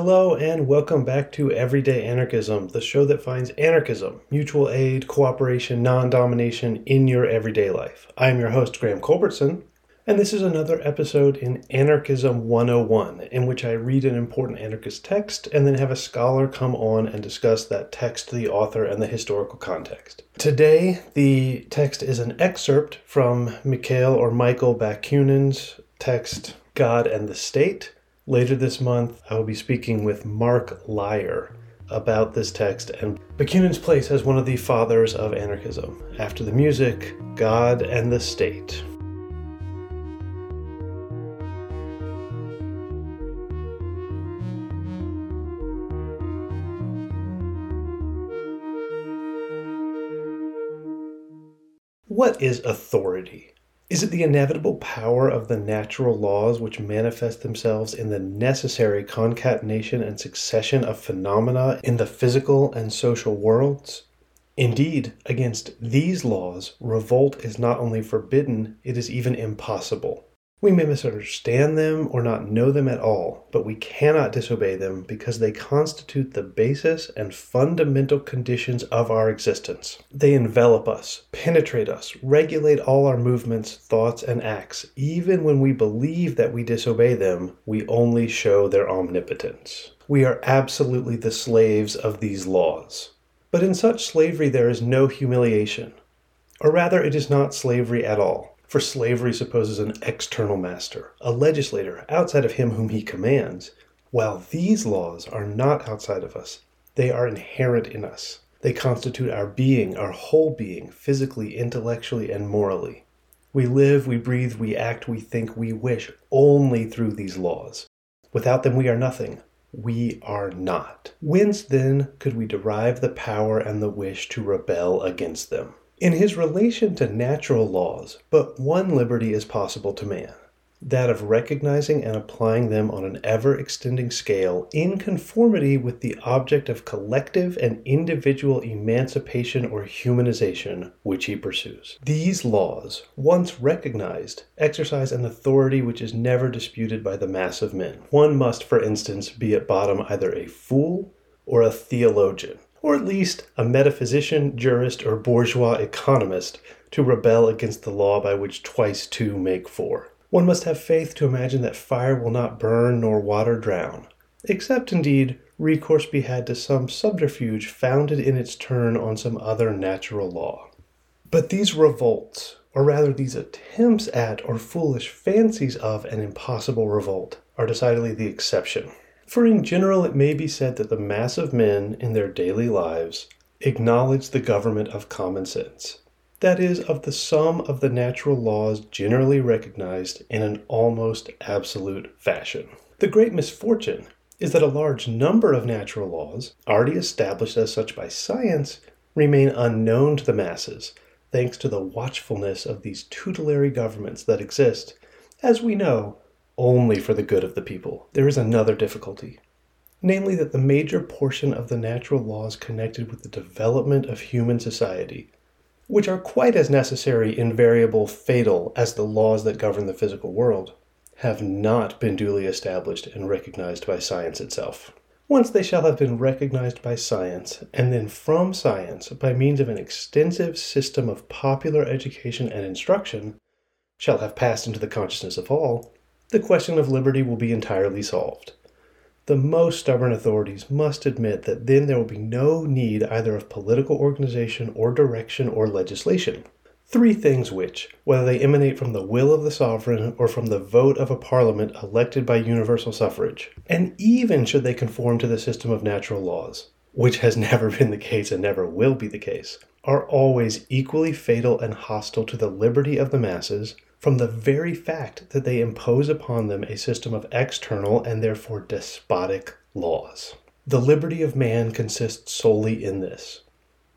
Hello, and welcome back to Everyday Anarchism, the show that finds anarchism, mutual aid, cooperation, non domination in your everyday life. I am your host, Graham Culbertson, and this is another episode in Anarchism 101, in which I read an important anarchist text and then have a scholar come on and discuss that text, the author, and the historical context. Today, the text is an excerpt from Mikhail or Michael Bakunin's text, God and the State Later this month, I will be speaking with Mark Leier about this text and Bakunin's place as one of the fathers of anarchism. After the music, God and the State. What is authority? Is it the inevitable power of the natural laws which manifest themselves in the necessary concatenation and succession of phenomena in the physical and social worlds? Indeed, against these laws, revolt is not only forbidden, it is even impossible. We may misunderstand them or not know them at all, but we cannot disobey them because they constitute the basis and fundamental conditions of our existence. They envelop us, penetrate us, regulate all our movements, thoughts, and acts. Even when we believe that we disobey them, we only show their omnipotence. We are absolutely the slaves of these laws. But in such slavery, there is no humiliation. Or rather, it is not slavery at all. For slavery supposes an external master, a legislator outside of him whom he commands, while these laws are not outside of us. They are inherent in us. They constitute our being, our whole being, physically, intellectually, and morally. We live, we breathe, we act, we think, we wish only through these laws. Without them, we are nothing. We are not. Whence then could we derive the power and the wish to rebel against them? In his relation to natural laws, but one liberty is possible to man that of recognizing and applying them on an ever extending scale in conformity with the object of collective and individual emancipation or humanization which he pursues. These laws, once recognized, exercise an authority which is never disputed by the mass of men. One must, for instance, be at bottom either a fool or a theologian or at least a metaphysician, jurist, or bourgeois economist, to rebel against the law by which twice two make four. One must have faith to imagine that fire will not burn nor water drown, except indeed recourse be had to some subterfuge founded in its turn on some other natural law. But these revolts, or rather these attempts at or foolish fancies of an impossible revolt, are decidedly the exception. For in general, it may be said that the mass of men in their daily lives acknowledge the government of common sense, that is, of the sum of the natural laws generally recognized in an almost absolute fashion. The great misfortune is that a large number of natural laws, already established as such by science, remain unknown to the masses, thanks to the watchfulness of these tutelary governments that exist, as we know, only for the good of the people. There is another difficulty, namely that the major portion of the natural laws connected with the development of human society, which are quite as necessary, invariable, fatal as the laws that govern the physical world, have not been duly established and recognized by science itself. Once they shall have been recognized by science, and then from science, by means of an extensive system of popular education and instruction, shall have passed into the consciousness of all, the question of liberty will be entirely solved. The most stubborn authorities must admit that then there will be no need either of political organization or direction or legislation. Three things which, whether they emanate from the will of the sovereign or from the vote of a parliament elected by universal suffrage, and even should they conform to the system of natural laws, which has never been the case and never will be the case, are always equally fatal and hostile to the liberty of the masses from the very fact that they impose upon them a system of external and therefore despotic laws. The liberty of man consists solely in this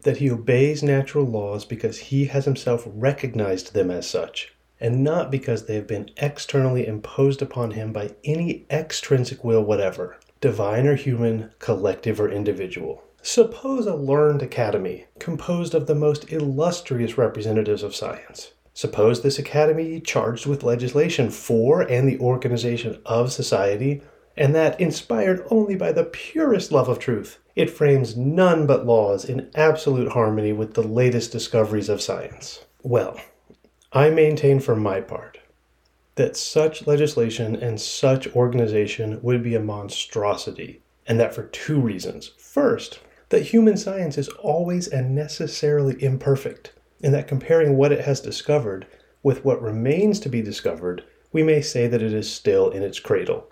that he obeys natural laws because he has himself recognized them as such, and not because they have been externally imposed upon him by any extrinsic will whatever, divine or human, collective or individual. Suppose a learned academy composed of the most illustrious representatives of science Suppose this academy charged with legislation for and the organization of society and that inspired only by the purest love of truth. It frames none but laws in absolute harmony with the latest discoveries of science. Well, I maintain for my part that such legislation and such organization would be a monstrosity, and that for two reasons. First, that human science is always and necessarily imperfect, and that comparing what it has discovered with what remains to be discovered, we may say that it is still in its cradle.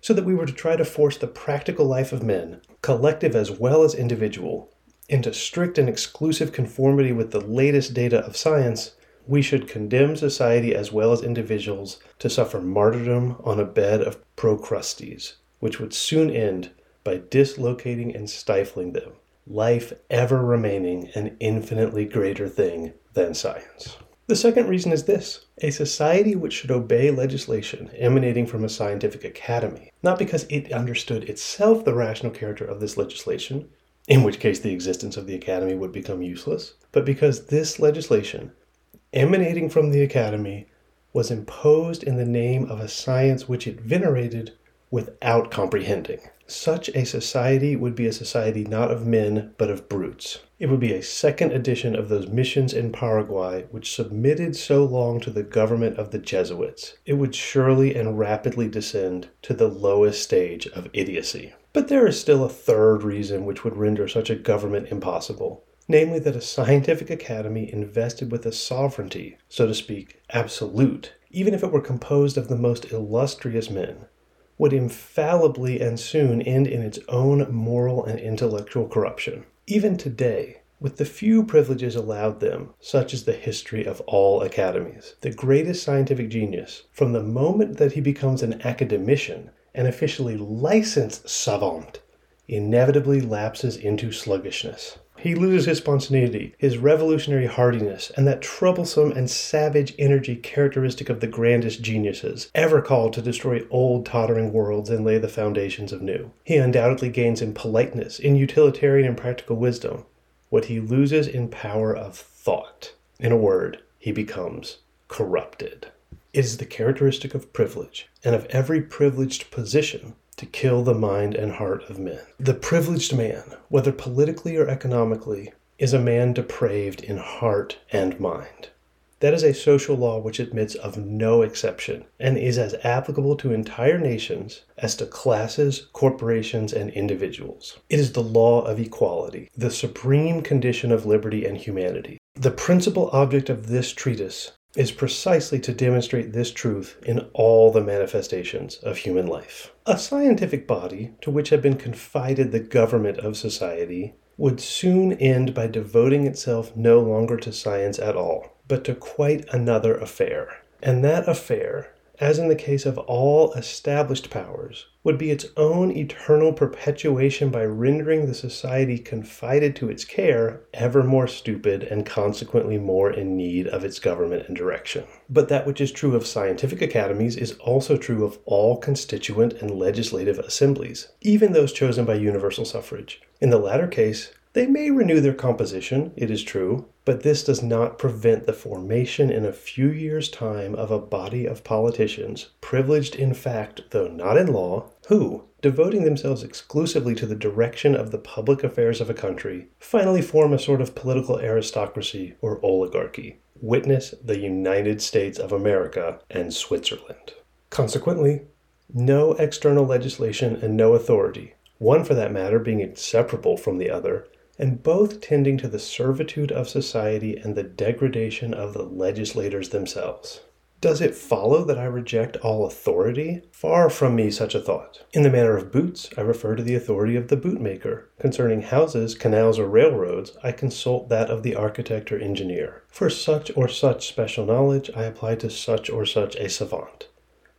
So that we were to try to force the practical life of men, collective as well as individual, into strict and exclusive conformity with the latest data of science, we should condemn society as well as individuals to suffer martyrdom on a bed of Procrustes, which would soon end by dislocating and stifling them, life ever remaining an infinitely greater thing than science. The second reason is this a society which should obey legislation emanating from a scientific academy, not because it understood itself the rational character of this legislation, in which case the existence of the academy would become useless, but because this legislation, emanating from the academy, was imposed in the name of a science which it venerated without comprehending. Such a society would be a society not of men, but of brutes. It would be a second edition of those missions in Paraguay which submitted so long to the government of the Jesuits. It would surely and rapidly descend to the lowest stage of idiocy. But there is still a third reason which would render such a government impossible namely that a scientific academy invested with a sovereignty, so to speak, absolute, even if it were composed of the most illustrious men, would infallibly and soon end in its own moral and intellectual corruption. Even today, with the few privileges allowed them, such is the history of all academies. The greatest scientific genius, from the moment that he becomes an academician, an officially licensed savant, inevitably lapses into sluggishness. He loses his spontaneity, his revolutionary hardiness, and that troublesome and savage energy characteristic of the grandest geniuses, ever called to destroy old tottering worlds and lay the foundations of new. He undoubtedly gains in politeness, in utilitarian and practical wisdom, what he loses in power of thought. In a word, he becomes corrupted. It is the characteristic of privilege, and of every privileged position, to kill the mind and heart of men. The privileged man, whether politically or economically, is a man depraved in heart and mind. That is a social law which admits of no exception and is as applicable to entire nations as to classes, corporations, and individuals. It is the law of equality, the supreme condition of liberty and humanity. The principal object of this treatise is precisely to demonstrate this truth in all the manifestations of human life. A scientific body to which had been confided the government of society would soon end by devoting itself no longer to science at all, but to quite another affair. And that affair as in the case of all established powers, would be its own eternal perpetuation by rendering the society confided to its care ever more stupid and consequently more in need of its government and direction. But that which is true of scientific academies is also true of all constituent and legislative assemblies, even those chosen by universal suffrage. In the latter case, they may renew their composition, it is true, but this does not prevent the formation in a few years' time of a body of politicians, privileged in fact, though not in law, who, devoting themselves exclusively to the direction of the public affairs of a country, finally form a sort of political aristocracy or oligarchy. Witness the United States of America and Switzerland. Consequently, no external legislation and no authority, one for that matter being inseparable from the other, and both tending to the servitude of society and the degradation of the legislators themselves. Does it follow that I reject all authority? Far from me such a thought. In the matter of boots, I refer to the authority of the bootmaker. Concerning houses, canals, or railroads, I consult that of the architect or engineer. For such or such special knowledge, I apply to such or such a savant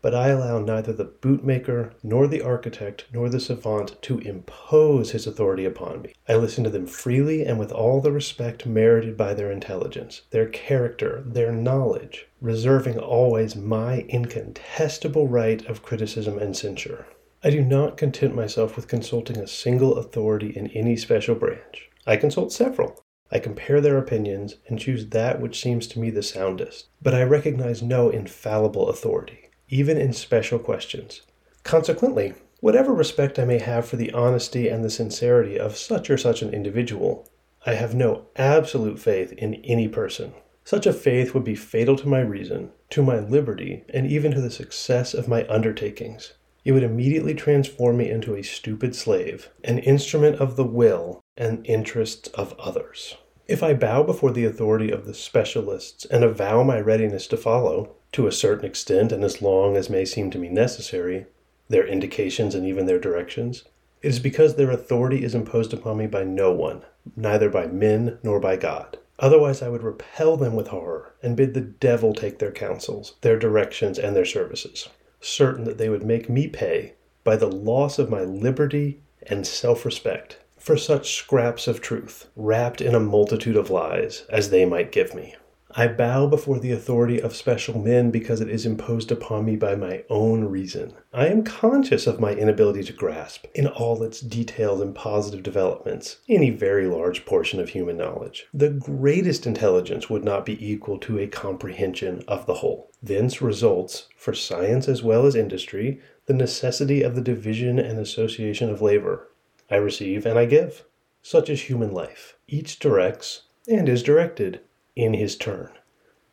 but I allow neither the bootmaker, nor the architect, nor the savant to impose his authority upon me. I listen to them freely and with all the respect merited by their intelligence, their character, their knowledge, reserving always my incontestable right of criticism and censure. I do not content myself with consulting a single authority in any special branch. I consult several. I compare their opinions and choose that which seems to me the soundest. But I recognize no infallible authority even in special questions. Consequently, Whatever respect I may have for the honesty and the sincerity of such or such an individual, I have no absolute faith in any person. Such a faith would be fatal to my reason, to my liberty, and even to the success of my undertakings. It would immediately transform me into a stupid slave, an instrument of the will and interests of others. If I bow before the authority of the specialists and avow my readiness to follow, to a certain extent and as long as may seem to me necessary, their indications and even their directions, it is because their authority is imposed upon me by no one, neither by men nor by God. Otherwise, I would repel them with horror and bid the devil take their counsels, their directions, and their services, certain that they would make me pay by the loss of my liberty and self respect for such scraps of truth, wrapped in a multitude of lies, as they might give me. I bow before the authority of special men because it is imposed upon me by my own reason. I am conscious of my inability to grasp, in all its details and positive developments, any very large portion of human knowledge. The greatest intelligence would not be equal to a comprehension of the whole. Thence results, for science as well as industry, the necessity of the division and association of labor. I receive and I give. Such is human life. Each directs and is directed in his turn.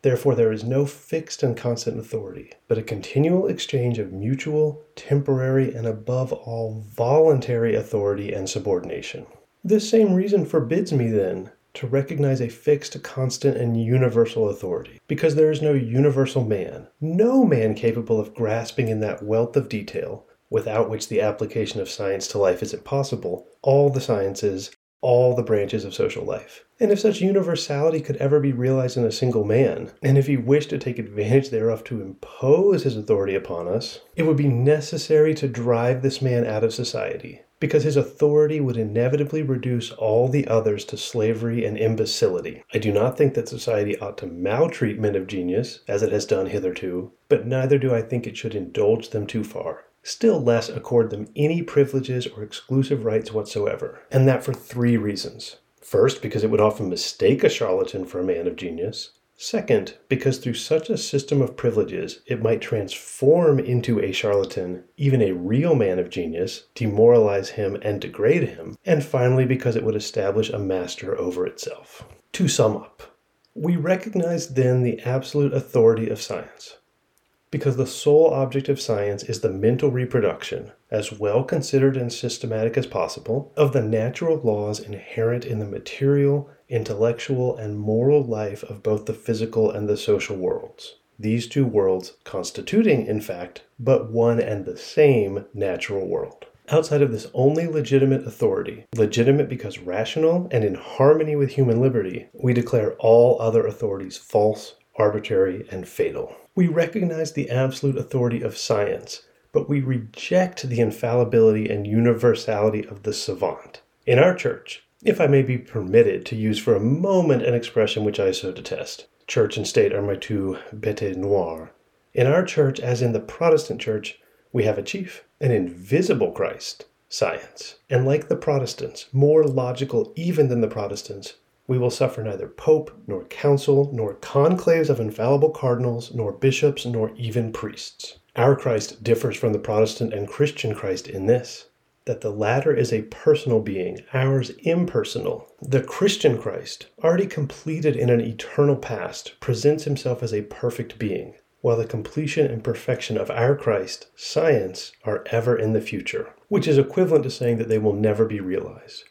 Therefore, there is no fixed and constant authority, but a continual exchange of mutual, temporary, and above all, voluntary authority and subordination. This same reason forbids me, then, to recognize a fixed, constant, and universal authority, because there is no universal man, no man capable of grasping in that wealth of detail, without which the application of science to life is impossible, all the sciences, all the branches of social life. And if such universality could ever be realized in a single man, and if he wished to take advantage thereof to impose his authority upon us, it would be necessary to drive this man out of society, because his authority would inevitably reduce all the others to slavery and imbecility. I do not think that society ought to maltreat men of genius, as it has done hitherto, but neither do I think it should indulge them too far still less accord them any privileges or exclusive rights whatsoever, and that for three reasons. First, because it would often mistake a charlatan for a man of genius. Second, because through such a system of privileges, it might transform into a charlatan even a real man of genius, demoralize him, and degrade him. And finally, because it would establish a master over itself. To sum up, we recognize then the absolute authority of science because the sole object of science is the mental reproduction, as well considered and systematic as possible, of the natural laws inherent in the material, intellectual, and moral life of both the physical and the social worlds. These two worlds constituting, in fact, but one and the same natural world. Outside of this only legitimate authority, legitimate because rational and in harmony with human liberty, we declare all other authorities false, arbitrary, and fatal. We recognize the absolute authority of science, but we reject the infallibility and universality of the savant. In our church, if I may be permitted to use for a moment an expression which I so detest, church and state are my two bêtes noires. In our church, as in the Protestant church, we have a chief, an invisible Christ, science. And like the Protestants, more logical even than the Protestants, we will suffer neither pope, nor council, nor conclaves of infallible cardinals, nor bishops, nor even priests. Our Christ differs from the Protestant and Christian Christ in this that the latter is a personal being, ours impersonal. The Christian Christ, already completed in an eternal past, presents himself as a perfect being, while the completion and perfection of our Christ, science, are ever in the future, which is equivalent to saying that they will never be realized.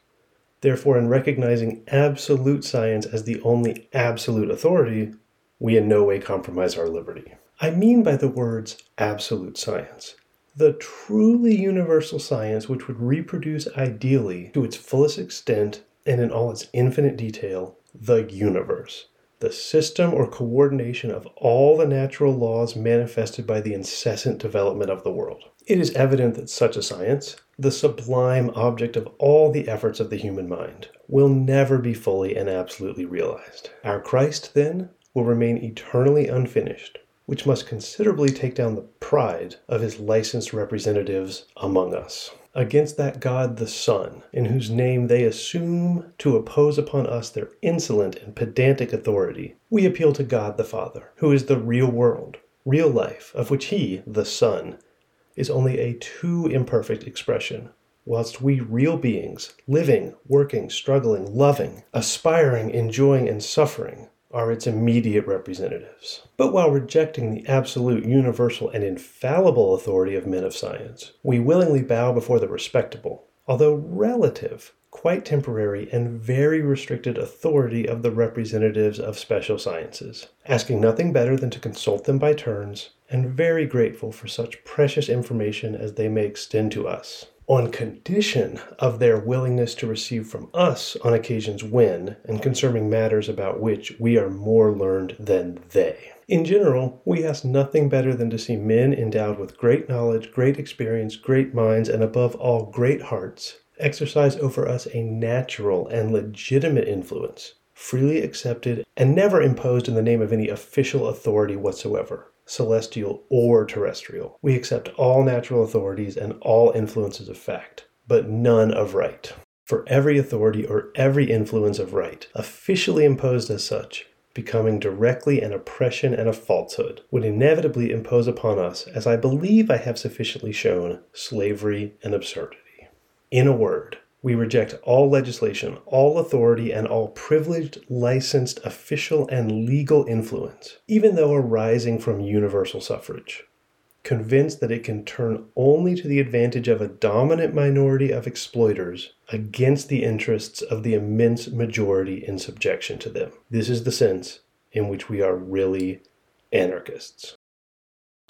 Therefore, in recognizing absolute science as the only absolute authority, we in no way compromise our liberty. I mean by the words absolute science the truly universal science which would reproduce ideally to its fullest extent and in all its infinite detail the universe, the system or coordination of all the natural laws manifested by the incessant development of the world. It is evident that such a science, the sublime object of all the efforts of the human mind, will never be fully and absolutely realized. Our Christ, then, will remain eternally unfinished, which must considerably take down the pride of his licensed representatives among us. Against that God the Son, in whose name they assume to oppose upon us their insolent and pedantic authority, we appeal to God the Father, who is the real world, real life, of which he, the Son, is only a too imperfect expression, whilst we real beings, living, working, struggling, loving, aspiring, enjoying, and suffering, are its immediate representatives. But while rejecting the absolute, universal, and infallible authority of men of science, we willingly bow before the respectable, although relative, quite temporary, and very restricted authority of the representatives of special sciences, asking nothing better than to consult them by turns, and very grateful for such precious information as they may extend to us on condition of their willingness to receive from us on occasions when and concerning matters about which we are more learned than they. In general, we ask nothing better than to see men endowed with great knowledge, great experience, great minds, and above all, great hearts exercise over us a natural and legitimate influence, freely accepted and never imposed in the name of any official authority whatsoever celestial or terrestrial. We accept all natural authorities and all influences of fact, but none of right. For every authority or every influence of right, officially imposed as such, becoming directly an oppression and a falsehood, would inevitably impose upon us, as I believe I have sufficiently shown, slavery and absurdity. In a word, we reject all legislation, all authority, and all privileged, licensed, official, and legal influence, even though arising from universal suffrage. Convinced that it can turn only to the advantage of a dominant minority of exploiters against the interests of the immense majority in subjection to them. This is the sense in which we are really anarchists.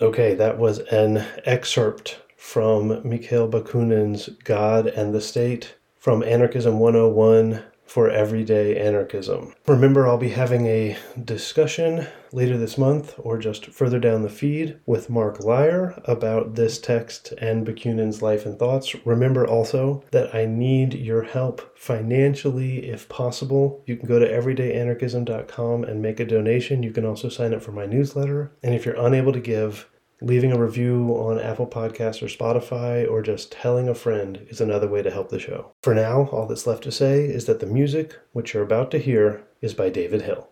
Okay, that was an excerpt from Mikhail Bakunin's God and the State from Anarchism 101 for Everyday Anarchism. Remember, I'll be having a discussion later this month or just further down the feed with Mark Leier about this text and Bakunin's life and thoughts. Remember also that I need your help financially if possible. You can go to everydayanarchism.com and make a donation. You can also sign up for my newsletter. And if you're unable to give, Leaving a review on Apple Podcasts or Spotify, or just telling a friend is another way to help the show. For now, all that's left to say is that the music, which you're about to hear, is by David Hill.